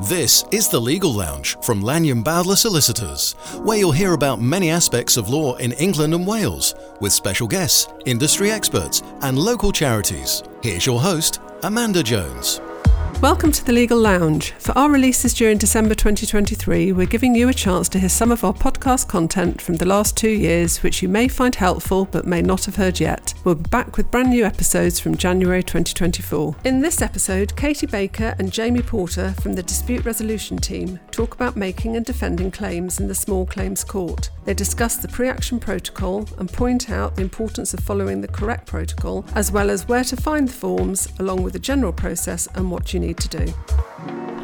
This is the Legal Lounge from Lanyon Bowdler Solicitors, where you'll hear about many aspects of law in England and Wales, with special guests, industry experts, and local charities. Here's your host, Amanda Jones. Welcome to the Legal Lounge. For our releases during December 2023, we're giving you a chance to hear some of our podcast content from the last two years, which you may find helpful but may not have heard yet. We'll be back with brand new episodes from January 2024. In this episode, Katie Baker and Jamie Porter from the Dispute Resolution Team talk about making and defending claims in the Small Claims Court. They discuss the pre action protocol and point out the importance of following the correct protocol, as well as where to find the forms, along with the general process and what you need to do.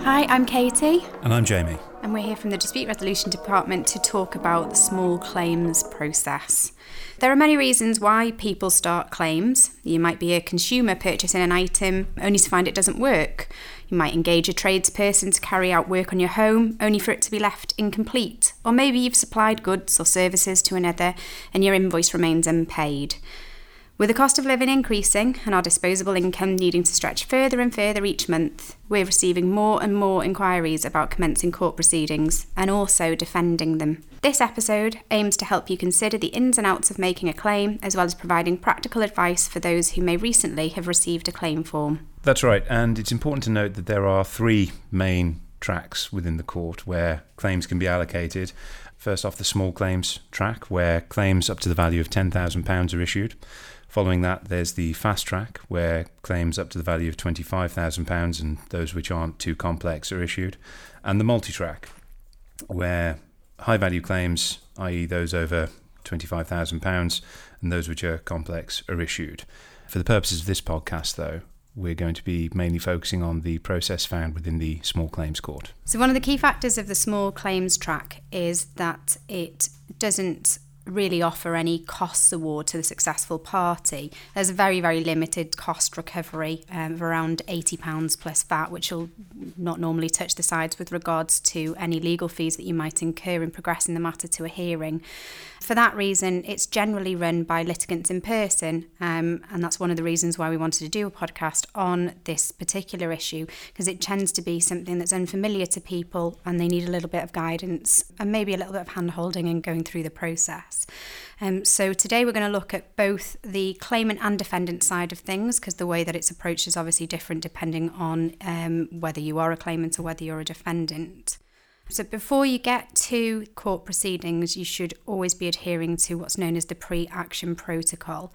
Hi, I'm Katie. And I'm Jamie. And we're here from the Dispute Resolution Department to talk about the small claims process. There are many reasons why people start claims. You might be a consumer purchasing an item only to find it doesn't work. You might engage a tradesperson to carry out work on your home only for it to be left incomplete. Or maybe you've supplied goods or services to another and your invoice remains unpaid. With the cost of living increasing and our disposable income needing to stretch further and further each month, we're receiving more and more inquiries about commencing court proceedings and also defending them. This episode aims to help you consider the ins and outs of making a claim, as well as providing practical advice for those who may recently have received a claim form. That's right, and it's important to note that there are three main tracks within the court where claims can be allocated. First off, the small claims track, where claims up to the value of £10,000 are issued. Following that, there's the fast track, where claims up to the value of £25,000 and those which aren't too complex are issued. And the multi track, where high value claims, i.e., those over £25,000, and those which are complex, are issued. For the purposes of this podcast, though, we're going to be mainly focusing on the process found within the small claims court. So, one of the key factors of the small claims track is that it doesn't really offer any costs award to the successful party. There's a very, very limited cost recovery um, of around £80 plus VAT, which will not normally touch the sides with regards to any legal fees that you might incur in progressing the matter to a hearing. For that reason, it's generally run by litigants in person, um, and that's one of the reasons why we wanted to do a podcast on this particular issue, because it tends to be something that's unfamiliar to people and they need a little bit of guidance and maybe a little bit of hand holding and going through the process. Um, so today we're going to look at both the claimant and defendant side of things, because the way that it's approached is obviously different depending on um, whether you are a claimant or whether you're a defendant. So, before you get to court proceedings, you should always be adhering to what's known as the pre action protocol.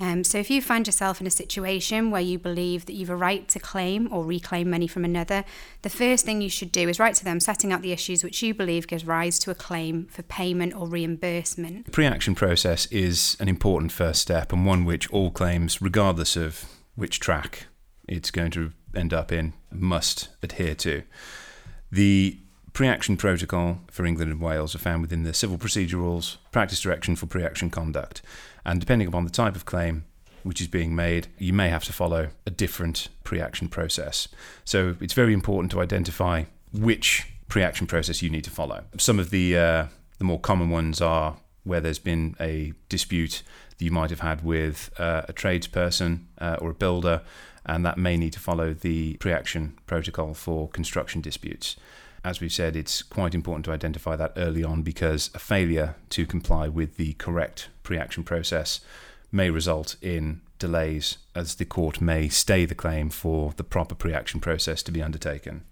Um, so, if you find yourself in a situation where you believe that you've a right to claim or reclaim money from another, the first thing you should do is write to them setting out the issues which you believe gives rise to a claim for payment or reimbursement. The pre action process is an important first step and one which all claims, regardless of which track it's going to end up in, must adhere to. The pre-action protocol for England and Wales are found within the Civil Procedure Rules, Practice Direction for Pre-action Conduct, and depending upon the type of claim which is being made, you may have to follow a different pre-action process. So it's very important to identify which pre-action process you need to follow. Some of the uh, the more common ones are where there's been a dispute that you might have had with uh, a tradesperson uh, or a builder, and that may need to follow the pre-action protocol for construction disputes as we've said, it's quite important to identify that early on because a failure to comply with the correct pre action process may result in delays as the court may stay the claim for the proper pre action process to be undertaken.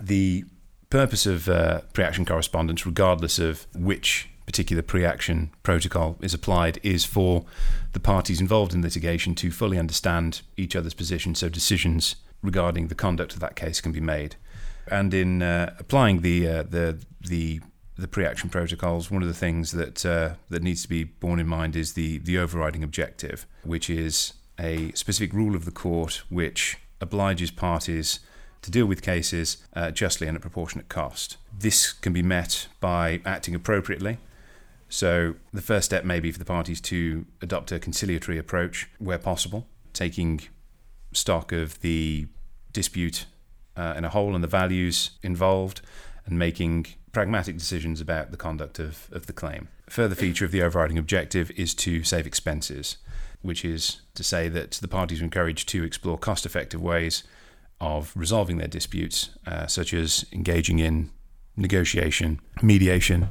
The purpose of uh, pre action correspondence, regardless of which particular pre action protocol is applied, is for the parties involved in litigation to fully understand each other's position so decisions regarding the conduct of that case can be made. And in uh, applying the uh, the the the pre-action protocols, one of the things that uh, that needs to be borne in mind is the the overriding objective, which is a specific rule of the court which obliges parties to deal with cases uh, justly and at proportionate cost. This can be met by acting appropriately. So the first step may be for the parties to adopt a conciliatory approach where possible, taking stock of the dispute uh, in a whole and the values involved and making pragmatic decisions about the conduct of, of the claim. A further feature of the overriding objective is to save expenses, which is to say that the parties are encouraged to explore cost effective ways of resolving their disputes, uh, such as engaging in negotiation, mediation,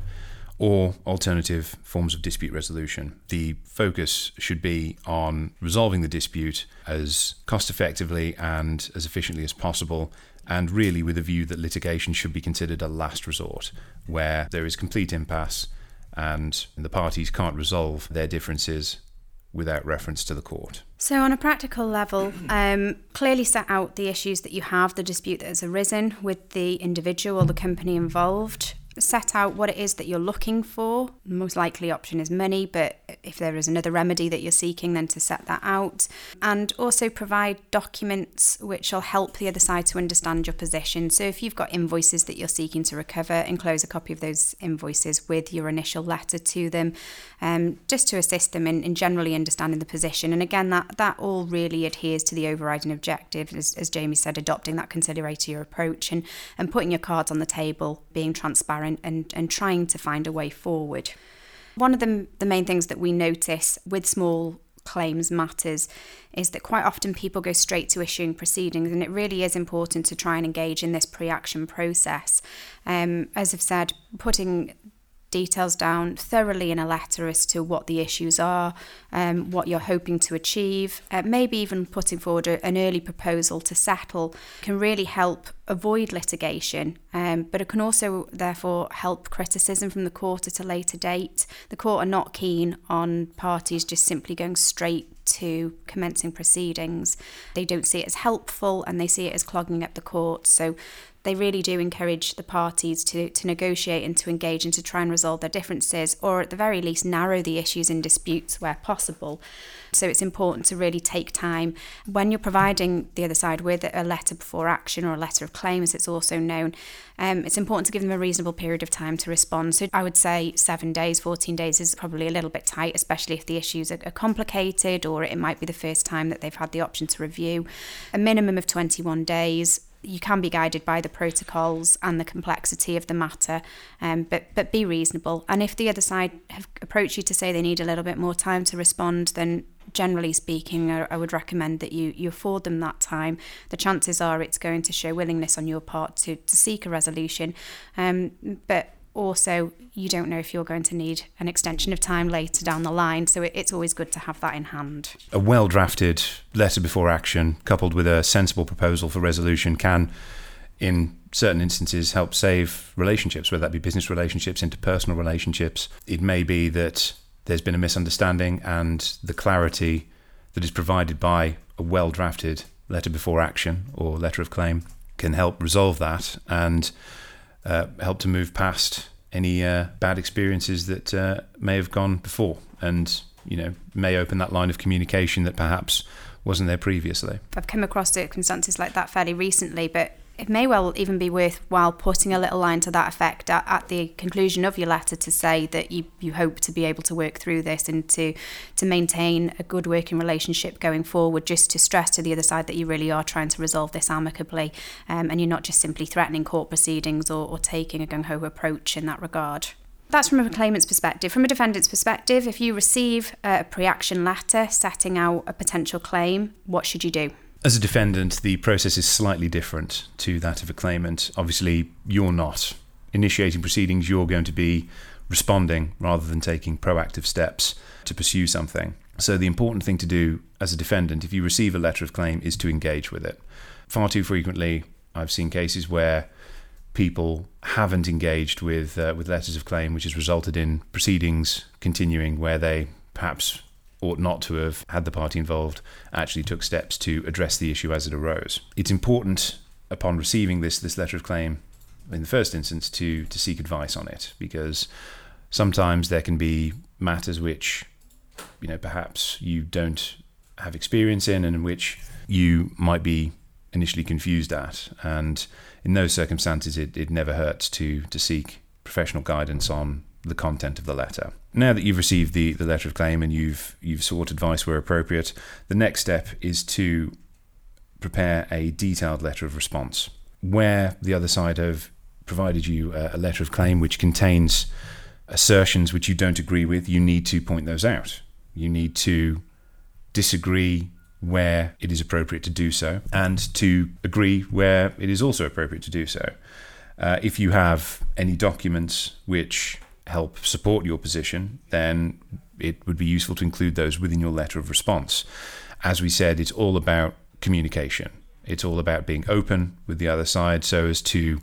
or alternative forms of dispute resolution. The focus should be on resolving the dispute as cost effectively and as efficiently as possible, and really with a view that litigation should be considered a last resort, where there is complete impasse and the parties can't resolve their differences without reference to the court. So, on a practical level, um, clearly set out the issues that you have, the dispute that has arisen with the individual, or the company involved, set out what it is that you're looking for. Most likely option is money, but if there is another remedy that you're seeking, then to set that out. And also provide documents which will help the other side to understand your position. So if you've got invoices that you're seeking to recover, enclose a copy of those invoices with your initial letter to them, um, just to assist them in, in generally understanding the position. And again, that, that all really adheres to the overriding objective, as, as Jamie said, adopting that conciliatory approach and, and putting your cards on the table, being transparent and, and trying to find a way forward. One of the, the main things that we notice with small claims matters is that quite often people go straight to issuing proceedings, and it really is important to try and engage in this pre action process. Um, as I've said, putting details down thoroughly in a letter as to what the issues are, um, what you're hoping to achieve, uh, maybe even putting forward a, an early proposal to settle can really help avoid litigation, um, but it can also therefore help criticism from the court at a later date. The court are not keen on parties just simply going straight to commencing proceedings. They don't see it as helpful and they see it as clogging up the court. So they really do encourage the parties to, to negotiate and to engage and to try and resolve their differences, or at the very least, narrow the issues in disputes where possible. So it's important to really take time when you're providing the other side with a letter before action or a letter of claim, as it's also known. Um, it's important to give them a reasonable period of time to respond. So I would say seven days, 14 days is probably a little bit tight, especially if the issues are, are complicated or it might be the first time that they've had the option to review. A minimum of 21 days you can be guided by the protocols and the complexity of the matter, um, but but be reasonable. And if the other side have approached you to say they need a little bit more time to respond, then generally speaking, I, I would recommend that you you afford them that time. The chances are it's going to show willingness on your part to to seek a resolution, um, but also you don't know if you're going to need an extension of time later down the line. So it, it's always good to have that in hand. A well drafted letter before action, coupled with a sensible proposal for resolution, can, in certain instances, help save relationships, whether that be business relationships, interpersonal relationships. It may be that there's been a misunderstanding and the clarity that is provided by a well drafted letter before action or letter of claim can help resolve that and uh, help to move past any uh, bad experiences that uh, may have gone before, and you know may open that line of communication that perhaps wasn't there previously. I've come across circumstances like that fairly recently, but it may well even be worthwhile putting a little line to that effect at, at, the conclusion of your letter to say that you, you hope to be able to work through this and to to maintain a good working relationship going forward just to stress to the other side that you really are trying to resolve this amicably um, and you're not just simply threatening court proceedings or, or taking a gung-ho approach in that regard. That's from a claimant's perspective. From a defendant's perspective, if you receive a pre action letter setting out a potential claim, what should you do? As a defendant, the process is slightly different to that of a claimant. Obviously, you're not initiating proceedings, you're going to be responding rather than taking proactive steps to pursue something. So, the important thing to do as a defendant, if you receive a letter of claim, is to engage with it. Far too frequently, I've seen cases where people haven't engaged with uh, with letters of claim, which has resulted in proceedings continuing where they perhaps ought not to have had the party involved actually took steps to address the issue as it arose. It's important upon receiving this this letter of claim in the first instance to to seek advice on it because sometimes there can be matters which you know perhaps you don't have experience in and in which you might be initially confused at and in those circumstances it, it never hurts to to seek professional guidance on the content of the letter. Now that you've received the, the letter of claim and you've you've sought advice where appropriate, the next step is to prepare a detailed letter of response. Where the other side have provided you a, a letter of claim which contains assertions which you don't agree with, you need to point those out. You need to disagree where it is appropriate to do so and to agree where it is also appropriate to do so. Uh, if you have any documents which help support your position, then it would be useful to include those within your letter of response. As we said, it's all about communication. It's all about being open with the other side so as to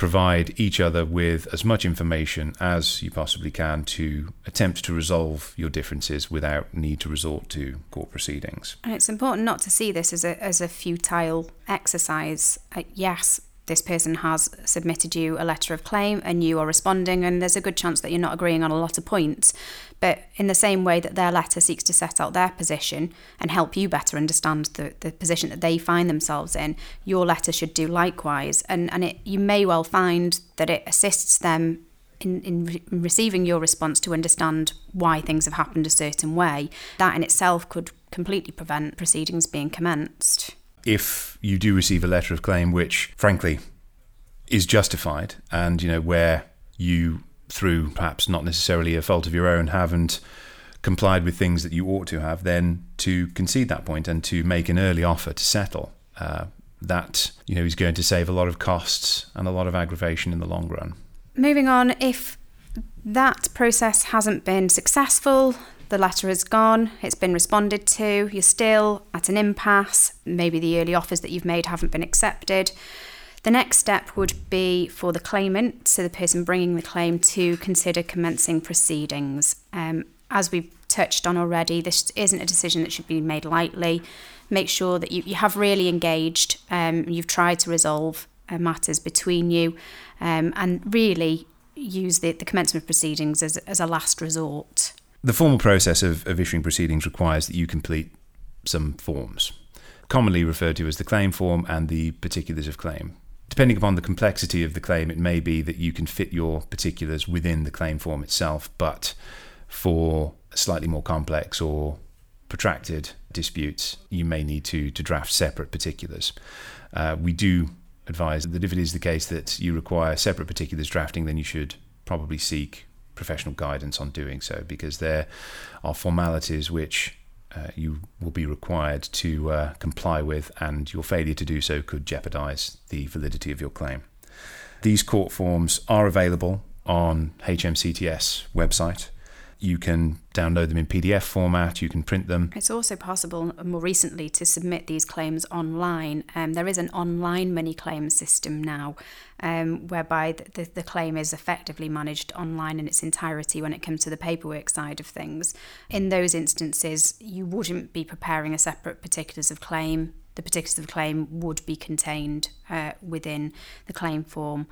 provide each other with as much information as you possibly can to attempt to resolve your differences without need to resort to court proceedings. And it's important not to see this as a, as a futile exercise. Uh, yes, this person has submitted you a letter of claim and you are responding, and there's a good chance that you're not agreeing on a lot of points. But in the same way that their letter seeks to set out their position and help you better understand the, the position that they find themselves in, your letter should do likewise. And, and it, you may well find that it assists them in, in re- receiving your response to understand why things have happened a certain way. That in itself could completely prevent proceedings being commenced if you do receive a letter of claim which frankly is justified and you know where you through perhaps not necessarily a fault of your own haven't complied with things that you ought to have then to concede that point and to make an early offer to settle uh, that you know is going to save a lot of costs and a lot of aggravation in the long run. Moving on if that process hasn't been successful the letter has gone, it's been responded to, you're still at an impasse, maybe the early offers that you've made haven't been accepted. The next step would be for the claimant, so the person bringing the claim, to consider commencing proceedings. Um, as we've touched on already, this isn't a decision that should be made lightly. Make sure that you, you have really engaged, um, you've tried to resolve uh, matters between you, um, and really use the, the commencement of proceedings as, as a last resort. The formal process of, of issuing proceedings requires that you complete some forms, commonly referred to as the claim form and the particulars of claim. Depending upon the complexity of the claim, it may be that you can fit your particulars within the claim form itself, but for slightly more complex or protracted disputes, you may need to, to draft separate particulars. Uh, we do advise that if it is the case that you require separate particulars drafting, then you should probably seek professional guidance on doing so because there are formalities which uh, you will be required to uh, comply with, and your failure to do so could jeopardize the validity of your claim. These court forms are available on HMCTS website. You can download them in PDF format, you can print them. It's also possible uh, more recently to submit these claims online. Um, there is an online money claim system now um, whereby the, the, the claim is effectively managed online in its entirety when it comes to the paperwork side of things. In those instances, you wouldn't be preparing a separate particulars of claim. The particulars of the claim would be contained uh, within the claim form.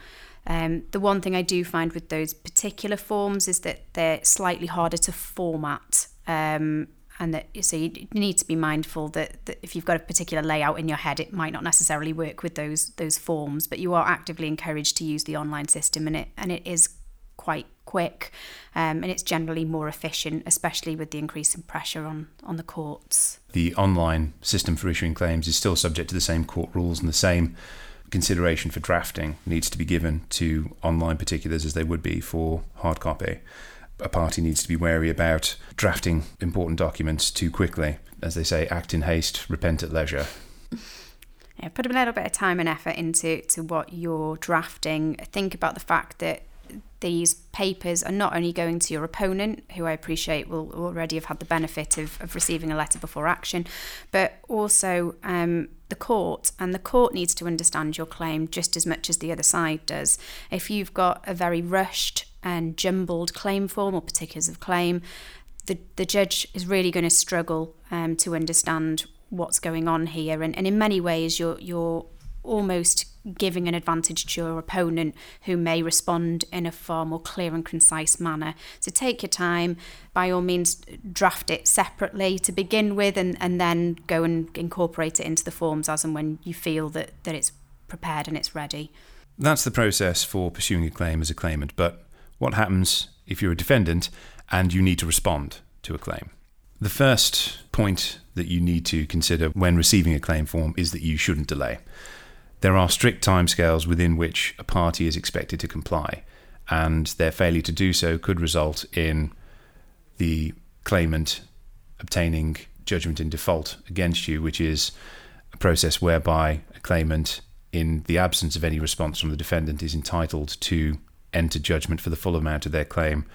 Um, the one thing I do find with those particular forms is that they're slightly harder to format. Um, and that so you need to be mindful that, that if you've got a particular layout in your head, it might not necessarily work with those those forms. But you are actively encouraged to use the online system, and it and it is quite quick, um, and it's generally more efficient, especially with the increase in pressure on on the courts. The online system for issuing claims is still subject to the same court rules and the same consideration for drafting needs to be given to online particulars as they would be for hard copy. A party needs to be wary about drafting important documents too quickly. As they say, act in haste, repent at leisure. Yeah, put a little bit of time and effort into to what you're drafting. Think about the fact that these papers are not only going to your opponent, who I appreciate will already have had the benefit of, of receiving a letter before action, but also um, the court. And the court needs to understand your claim just as much as the other side does. If you've got a very rushed and jumbled claim form or particulars of claim, the, the judge is really going to struggle um, to understand what's going on here. And, and in many ways, you're, you're almost giving an advantage to your opponent who may respond in a far more clear and concise manner. So take your time, by all means, draft it separately to begin with, and, and then go and incorporate it into the forms as and when you feel that, that it's prepared and it's ready. That's the process for pursuing a claim as a claimant, but what happens if you're a defendant and you need to respond to a claim? The first point that you need to consider when receiving a claim form is that you shouldn't delay there are strict timescales within which a party is expected to comply, and their failure to do so could result in the claimant obtaining judgment in default against you, which is a process whereby a claimant, in the absence of any response from the defendant, is entitled to enter judgment for the full amount of their claim,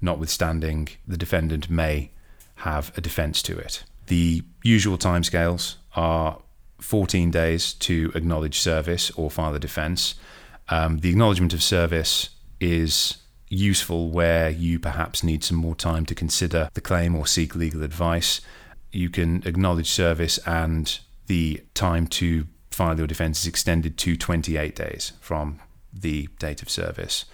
notwithstanding the defendant may have a defence to it. The usual timescales are 14 days to acknowledge service or file a defence. Um, the acknowledgement of service is useful where you perhaps need some more time to consider the claim or seek legal advice. You can acknowledge service and the time to file your defence is extended to 28 days from the date of service.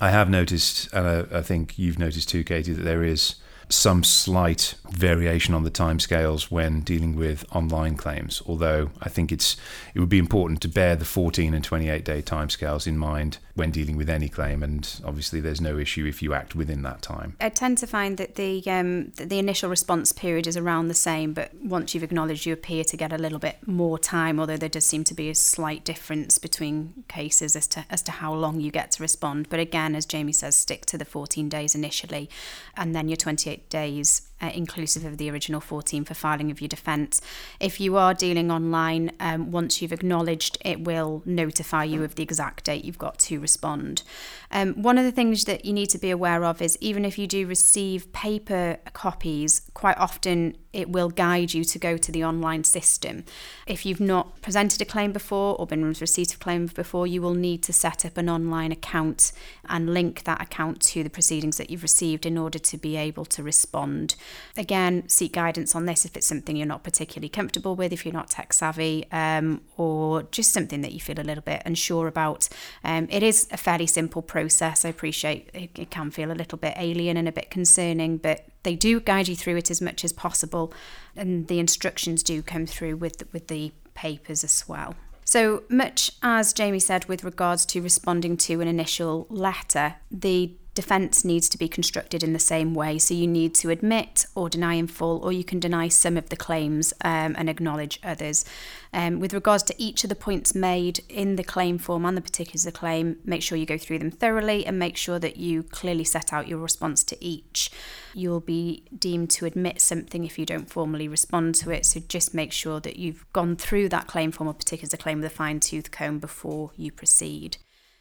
I have noticed, and I, I think you've noticed too, Katie, that there is some slight variation on the timescales when dealing with online claims. Although I think it's it would be important to bear the 14 and 28 day timescales in mind when dealing with any claim, and obviously there's no issue if you act within that time. I tend to find that the um, the initial response period is around the same, but once you've acknowledged, you appear to get a little bit more time. Although there does seem to be a slight difference between cases as to as to how long you get to respond. But again, as Jamie says, stick to the 14 days initially, and then your 28 days uh, inclusive of the original 14 for filing of your defence. If you are dealing online, um, once you've acknowledged, it will notify you of the exact date you've got to respond. Um, one of the things that you need to be aware of is even if you do receive paper copies, quite often it will guide you to go to the online system. If you've not presented a claim before or been receipt of claim before, you will need to set up an online account and link that account to the proceedings that you've received in order to be able to respond. Again, seek guidance on this if it's something you're not particularly comfortable with, if you're not tech savvy, um, or just something that you feel a little bit unsure about. Um, it is a fairly simple process. I appreciate it, it can feel a little bit alien and a bit concerning, but they do guide you through it as much as possible, and the instructions do come through with with the papers as well. So much as Jamie said with regards to responding to an initial letter, the defence needs to be constructed in the same way. So you need to admit or deny in full, or you can deny some of the claims um, and acknowledge others. Um, with regards to each of the points made in the claim form and the particulars of the claim, make sure you go through them thoroughly and make sure that you clearly set out your response to each. You'll be deemed to admit something if you don't formally respond to it. So just make sure that you've gone through that claim form or particulars of claim with a fine tooth comb before you proceed.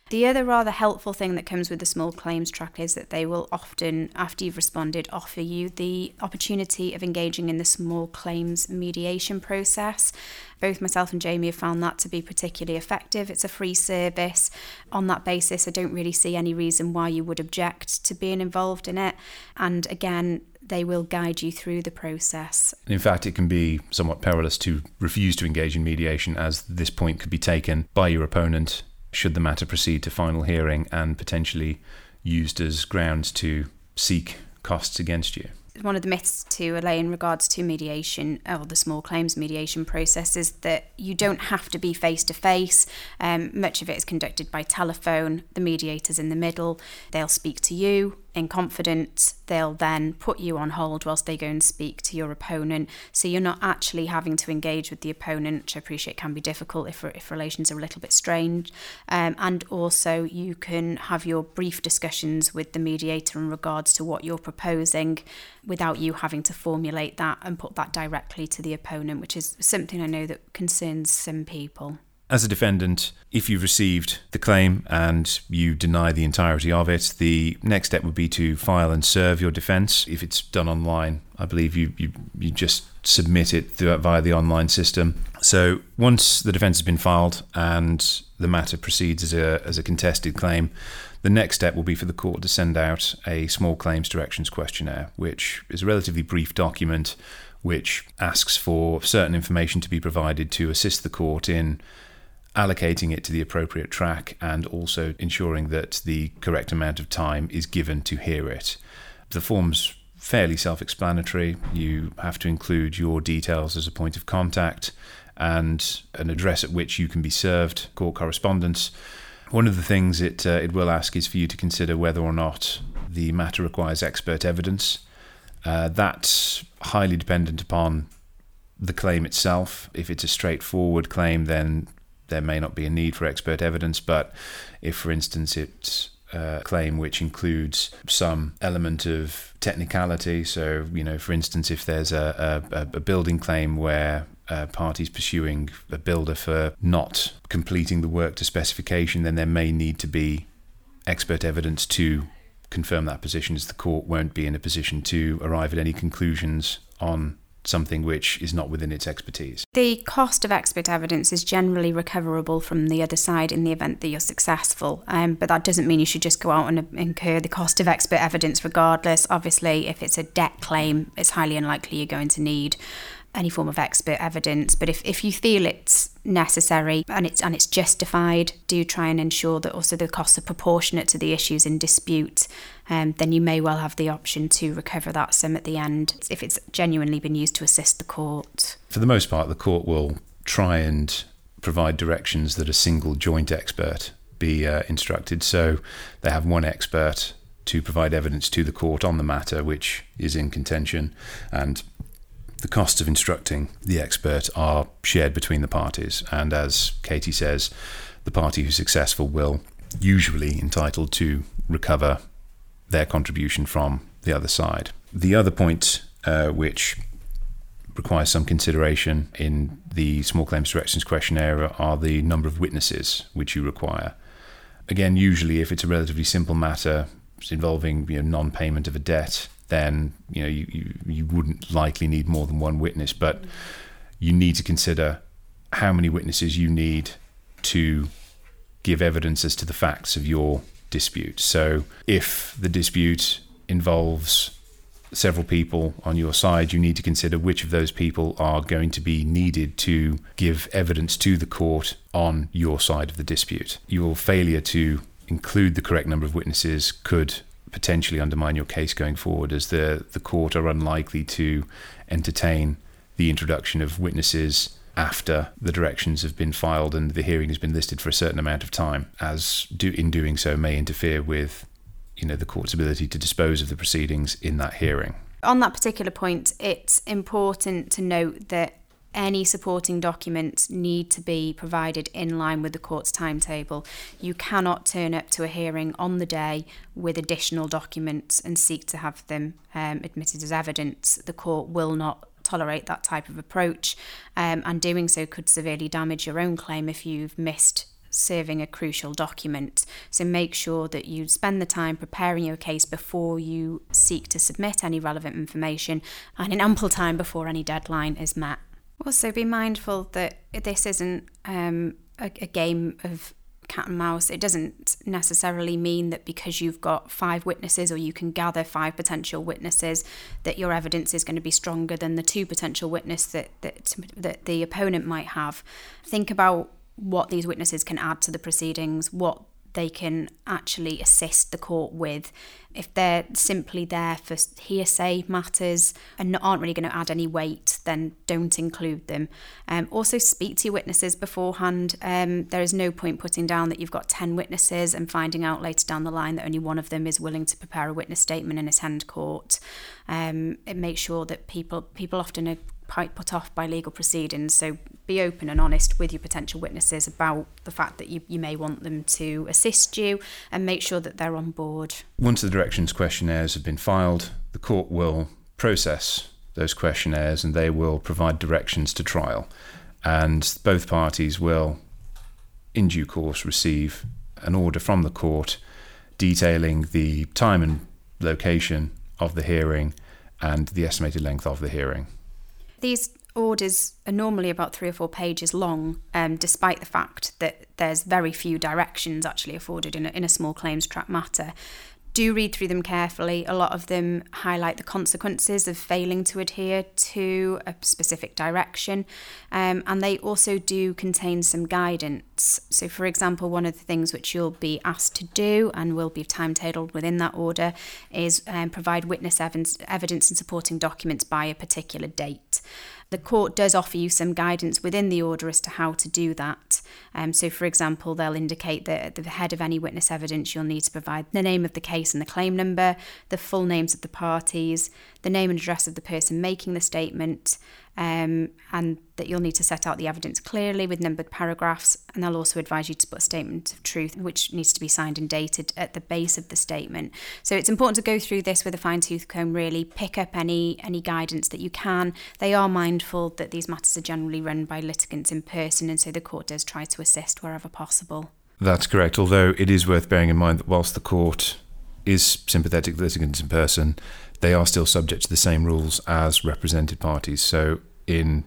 The other rather helpful thing that comes with the small claims track is that they will often, after you've responded, offer you the opportunity of engaging in the small claims mediation process. Both myself and Jamie have found that to be particularly effective. It's a free service. On that basis, I don't really see any reason why you would object to being involved in it. And again, they will guide you through the process. In fact, it can be somewhat perilous to refuse to engage in mediation, as this point could be taken by your opponent should the matter proceed to final hearing and potentially used as grounds to seek costs against you. One of the myths to allay in regards to mediation or the small claims mediation process is that you don't have to be face to face. Much of it is conducted by telephone. The mediator's in the middle. They'll speak to you in confidence, they'll then put you on hold whilst they go and speak to your opponent. So you're not actually having to engage with the opponent, which I appreciate can be difficult if, if relations are a little bit strained. Um, and also, you can have your brief discussions with the mediator in regards to what you're proposing without you having to formulate that and put that directly to the opponent, which is something I know that concerns some people. As a defendant, if you've received the claim and you deny the entirety of it, the next step would be to file and serve your defence. If it's done online, I believe you, you, you just submit it via the online system. So once the defence has been filed and the matter proceeds as a, as a contested claim, the next step will be for the court to send out a small claims directions questionnaire, which is a relatively brief document which asks for certain information to be provided to assist the court in allocating it to the appropriate track and also ensuring that the correct amount of time is given to hear it. The form's fairly self explanatory. You have to include your details as a point of contact and an address at which you can be served, court correspondence. One of the things it, uh, it will ask is for you to consider whether or not the matter requires expert evidence. Uh, that's highly dependent upon the claim itself. If it's a straightforward claim, then there may not be a need for expert evidence, but if, for instance, it's a claim which includes some element of technicality. So, you know, for instance, if there's a, a, a building claim where a party's pursuing a builder for not completing the work to specification, then there may need to be expert evidence to confirm that position, as the court won't be in a position to arrive at any conclusions on something which is not within its expertise. The cost of expert evidence is generally recoverable from the other side in the event that you're successful, um, but that doesn't mean you should just go out and incur the cost of expert evidence regardless. Obviously, if it's a debt claim, it's highly unlikely you're going to need any form of expert evidence. But if, if you feel it's necessary and it's and it's justified, do try and ensure that also the costs are proportionate to the issues in dispute. Um, then you may well have the option to recover that sum at the end if it's genuinely been used to assist the court. For the most part, the court will try and provide directions that a single joint expert be uh, instructed. So they have one expert to provide evidence to the court on the matter which is in contention, and the costs of instructing the expert are shared between the parties. And as Katie says, the party who's successful will usually entitled to recover their contribution from the other side. The other point uh, which requires some consideration in the small claims directions questionnaire are the number of witnesses which you require. Again, usually, if it's a relatively simple matter involving you know, non-payment of a debt, then you know you, you, you wouldn't likely need more than one witness. But you need to consider how many witnesses you need to give evidence as to the facts of your dispute. So if the dispute involves several people on your side, you need to consider which of those people are going to be needed to give evidence to the court on your side of the dispute. Your failure to include the correct number of witnesses could potentially undermine your case going forward, as the, the court are unlikely to entertain the introduction of witnesses after the directions have been filed and the hearing has been listed for a certain amount of time, as do, in doing so may interfere with you know the court's ability to dispose of the proceedings in that hearing. On that particular point, it's important to note that any supporting documents need to be provided in line with the court's timetable. You cannot turn up to a hearing on the day with additional documents and seek to have them um, admitted as evidence. The court will not tolerate that type of approach, um, and doing so could severely damage your own claim if you've missed serving a crucial document. So make sure that you spend the time preparing your case before you seek to submit any relevant information and in ample time before any deadline is met. Also, be mindful that this isn't um, a, a game of cat and mouse. It doesn't necessarily mean that because you've got five witnesses or you can gather five potential witnesses that your evidence is going to be stronger than the two potential witnesses that, that, that the opponent might have. Think about what these witnesses can add to the proceedings, what they can actually assist the court with. If they're simply there for hearsay matters and aren't really going to add any weight, then don't include them. Um, also, speak to your witnesses beforehand. Um, there is no point putting down that you've got 10 witnesses and finding out later down the line that only one of them is willing to prepare a witness statement and attend court. Um, it makes sure that people people often are quite put off by legal proceedings. So be open and honest with your potential witnesses about the fact that you, you may want them to assist you and make sure that they're on board. Once the directions questionnaires have been filed, the court will process those questionnaires and they will provide directions to trial. And both parties will, in due course, receive an order from the court detailing the time and location of the hearing and the estimated length of the hearing. These orders are normally about three or four pages long, um, despite the fact that there's very few directions actually afforded in a, in a small claims track matter do read through them carefully. A lot of them highlight the consequences of failing to adhere to a specific direction, um, and they also do contain some guidance. So, for example, one of the things which you'll be asked to do and will be timetabled within that order is um, provide witness evidence, evidence and supporting documents by a particular date. The court does offer you some guidance within the order as to how to do that. Um, so, for example, they'll indicate that at the head of any witness evidence, you'll need to provide the name of the case and the claim number, the full names of the parties, the name and address of the person making the statement, um, and that you'll need to set out the evidence clearly with numbered paragraphs. And they'll also advise you to put a statement of truth, which needs to be signed and dated at the base of the statement. So it's important to go through this with a fine tooth comb, really pick up any any guidance that you can. They are mindful that these matters are generally run by litigants in person, and so the court does try to assist wherever possible. That's correct. Although it is worth bearing in mind that whilst the court is sympathetic to litigants in person, they are still subject to the same rules as represented parties. So, in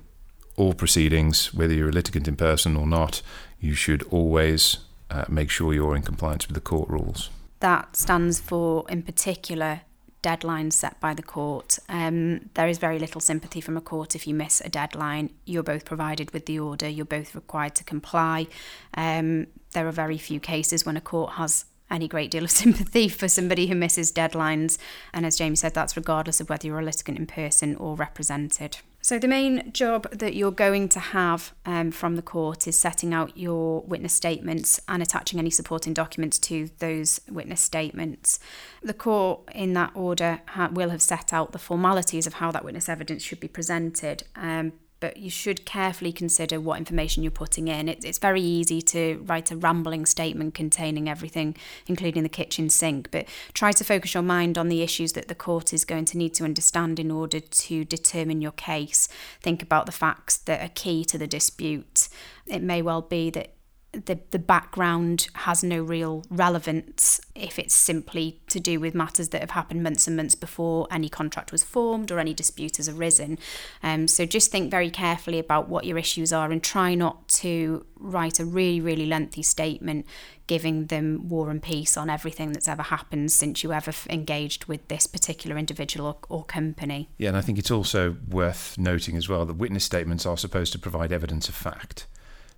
all proceedings, whether you're a litigant in person or not, you should always uh, make sure you're in compliance with the court rules. That stands for, in particular, deadlines set by the court. Um, there is very little sympathy from a court if you miss a deadline. You're both provided with the order, you're both required to comply. Um, there are very few cases when a court has any great deal of sympathy for somebody who misses deadlines. And as Jamie said, that's regardless of whether you're a litigant in person or represented. So, the main job that you're going to have um, from the court is setting out your witness statements and attaching any supporting documents to those witness statements. The court, in that order, ha- will have set out the formalities of how that witness evidence should be presented. Um, but you should carefully consider what information you're putting in. It, it's very easy to write a rambling statement containing everything, including the kitchen sink, but try to focus your mind on the issues that the court is going to need to understand in order to determine your case. Think about the facts that are key to the dispute. It may well be that the the background has no real relevance if it's simply to do with matters that have happened months and months before any contract was formed or any dispute has arisen. Um, so just think very carefully about what your issues are and try not to write a really really lengthy statement giving them war and peace on everything that's ever happened since you ever engaged with this particular individual or, or company. Yeah, and I think it's also worth noting as well that witness statements are supposed to provide evidence of fact.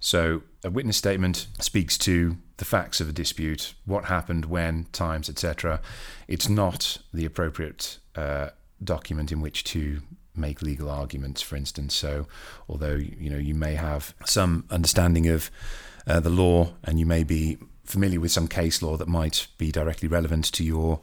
So a witness statement speaks to the facts of a dispute, what happened, when, times, etc. It's not the appropriate uh, document in which to make legal arguments, for instance. So, although you know you may have some understanding of uh, the law and you may be familiar with some case law that might be directly relevant to your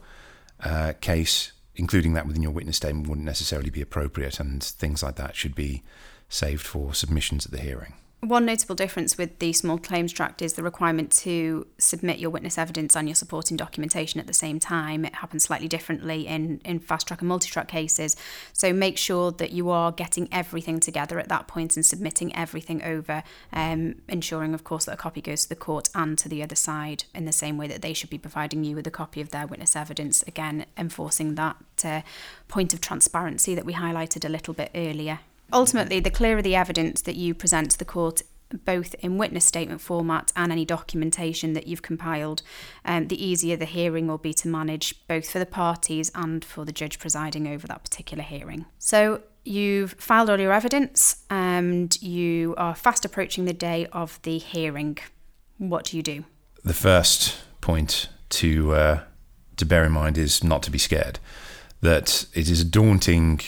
uh, case, including that within your witness statement wouldn't necessarily be appropriate, and things like that should be saved for submissions at the hearing. One notable difference with the small claims track is the requirement to submit your witness evidence and your supporting documentation at the same time. It happens slightly differently in, in fast track and multi track cases. So make sure that you are getting everything together at that point and submitting everything over, um, ensuring, of course, that a copy goes to the court and to the other side in the same way that they should be providing you with a copy of their witness evidence. Again, enforcing that uh, point of transparency that we highlighted a little bit earlier. Ultimately, the clearer the evidence that you present to the court, both in witness statement format and any documentation that you've compiled, um, the easier the hearing will be to manage, both for the parties and for the judge presiding over that particular hearing. So, you've filed all your evidence and you are fast approaching the day of the hearing. What do you do? The first point to uh, to bear in mind is not to be scared. That it is a daunting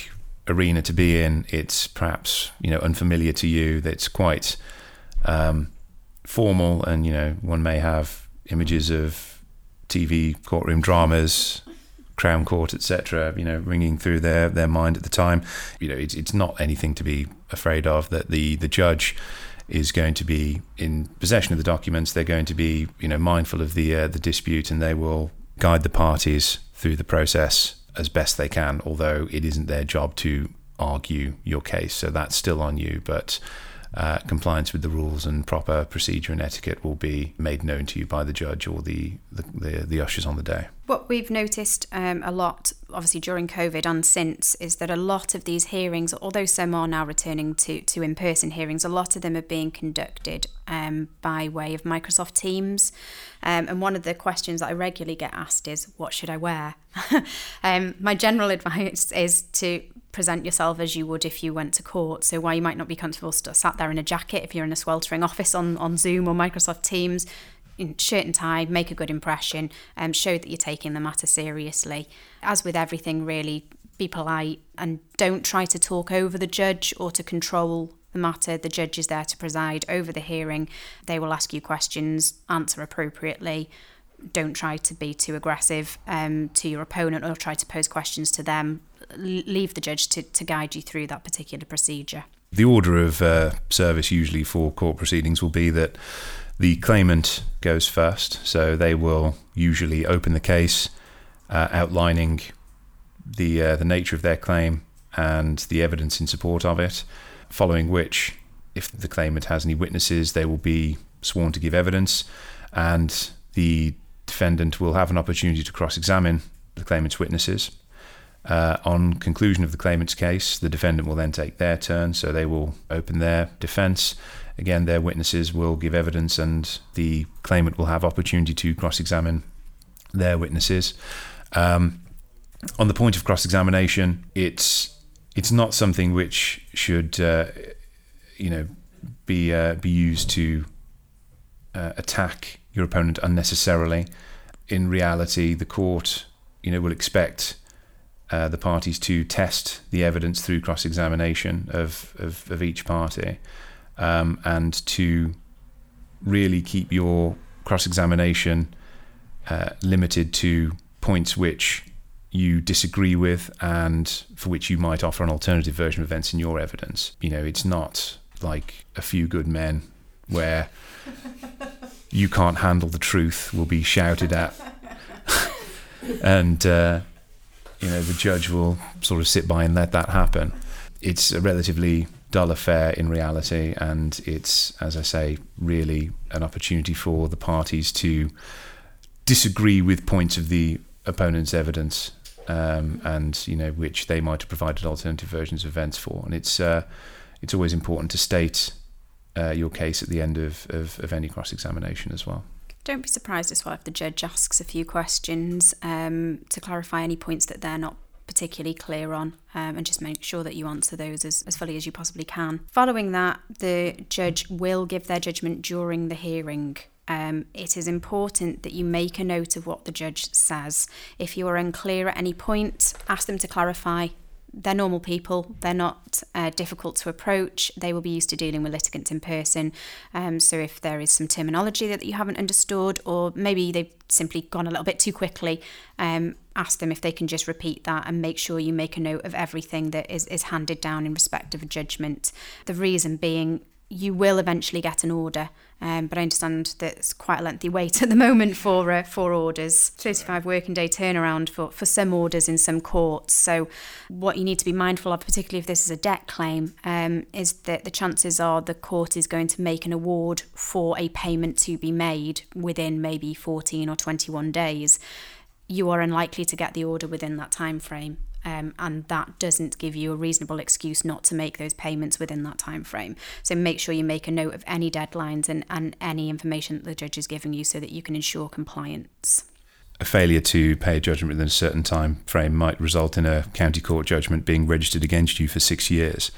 arena to be in. It's perhaps you know unfamiliar to you. That's quite um, formal, and you know one may have images of TV courtroom dramas, Crown Court, etc. You know, ringing through their their mind at the time. You know, it's it's not anything to be afraid of. That the the judge is going to be in possession of the documents. They're going to be you know mindful of the uh, the dispute, and they will guide the parties through the process as best they can, although it isn't their job to argue your case. So that's still on you. But uh, compliance with the rules and proper procedure and etiquette will be made known to you by the judge or the, the, the, the ushers on the day. What we've noticed um, a lot, obviously during COVID and since, is that a lot of these hearings, although some are now returning to, to in person hearings, a lot of them are being conducted um, by way of Microsoft Teams. Um, and one of the questions that I regularly get asked is, What should I wear? um, my general advice is to present yourself as you would if you went to court. So while you might not be comfortable sat there in a jacket if you're in a sweltering office on, on Zoom or Microsoft Teams, in shirt and tie, make a good impression, um, show that you're taking the matter seriously. As with everything, really, be polite and don't try to talk over the judge or to control the matter. The judge is there to preside over the hearing. They will ask you questions, answer appropriately. Don't try to be too aggressive um, to your opponent or try to pose questions to them leave the judge to, to guide you through that particular procedure. The order of uh, service usually for court proceedings will be that the claimant goes first, so they will usually open the case, uh, outlining the uh, the nature of their claim and the evidence in support of it. Following which, if the claimant has any witnesses, they will be sworn to give evidence, and the defendant will have an opportunity to cross-examine the claimant's witnesses. Uh, on conclusion of the claimant's case, the defendant will then take their turn, so they will open their defence. Again, their witnesses will give evidence, and the claimant will have opportunity to cross-examine their witnesses. Um, on the point of cross-examination, it's it's not something which should uh, you know be uh, be used to uh, attack your opponent unnecessarily. In reality, the court you know will expect uh, the parties to test the evidence through cross-examination of of, of each party, um, and to really keep your cross-examination uh, limited to points which you disagree with and for which you might offer an alternative version of events in your evidence. You know, it's not like a few good men where you can't handle the truth will be shouted at. and, uh, you know, the judge will sort of sit by and let that happen. It's a relatively dull affair in reality, and it's, as I say, really an opportunity for the parties to disagree with points of the opponent's evidence um, and you know which they might have provided alternative versions of events for. And it's uh, it's always important to state uh, your case at the end of, of, of any cross examination as well. Don't be surprised as well if the judge asks a few questions um, to clarify any points that they're not particularly clear on um, and just make sure that you answer those as, as fully as you possibly can. Following that, the judge will give their judgment during the hearing. Um, it is important that you make a note of what the judge says. If you are unclear at any point, ask them to clarify. They're normal people, they're not uh, difficult to approach, they will be used to dealing with litigants in person. Um, so, if there is some terminology that you haven't understood, or maybe they've simply gone a little bit too quickly, um, ask them if they can just repeat that and make sure you make a note of everything that is, is handed down in respect of a judgment. The reason being, you will eventually get an order. Um, but I understand that it's quite a lengthy wait at the moment for uh, for orders. 35 working day turnaround for, for some orders in some courts. So, what you need to be mindful of, particularly if this is a debt claim, um, is that the chances are the court is going to make an award for a payment to be made within maybe 14 or 21 days. You are unlikely to get the order within that time frame um, and that doesn't give you a reasonable excuse not to make those payments within that time frame. So make sure you make a note of any deadlines and, and any information that the judge is giving you so that you can ensure compliance. A failure to pay a judgment within a certain time frame might result in a county court judgment being registered against you for six years,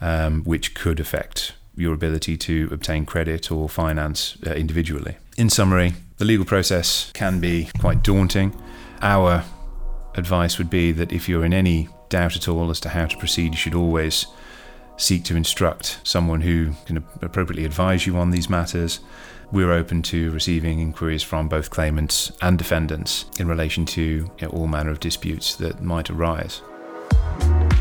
um, which could affect your ability to obtain credit or finance uh, individually. In summary, the legal process can be quite daunting. Our advice would be that if you're in any doubt at all as to how to proceed, you should always seek to instruct someone who can appropriately advise you on these matters. We're open to receiving inquiries from both claimants and defendants in relation to you know, all manner of disputes that might arise.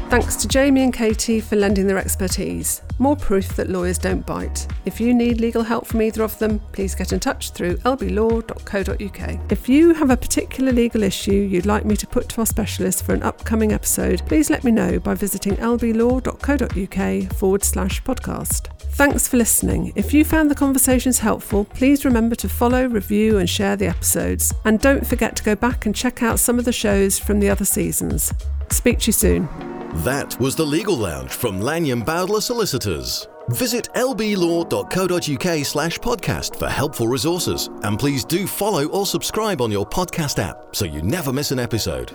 Thanks to Jamie and Katie for lending their expertise. More proof that lawyers don't bite. If you need legal help from either of them, please get in touch through lblaw.co.uk. If you have a particular legal issue you'd like me to put to our specialist for an upcoming episode, please let me know by visiting lblaw.co.uk forward slash podcast. Thanks for listening. If you found the conversations helpful, please remember to follow, review, and share the episodes. And don't forget to go back and check out some of the shows from the other seasons. Speak to you soon. That was the Legal Lounge from Lanyon Bowdler Solicitors. Visit lblaw.co.uk slash podcast for helpful resources. And please do follow or subscribe on your podcast app so you never miss an episode.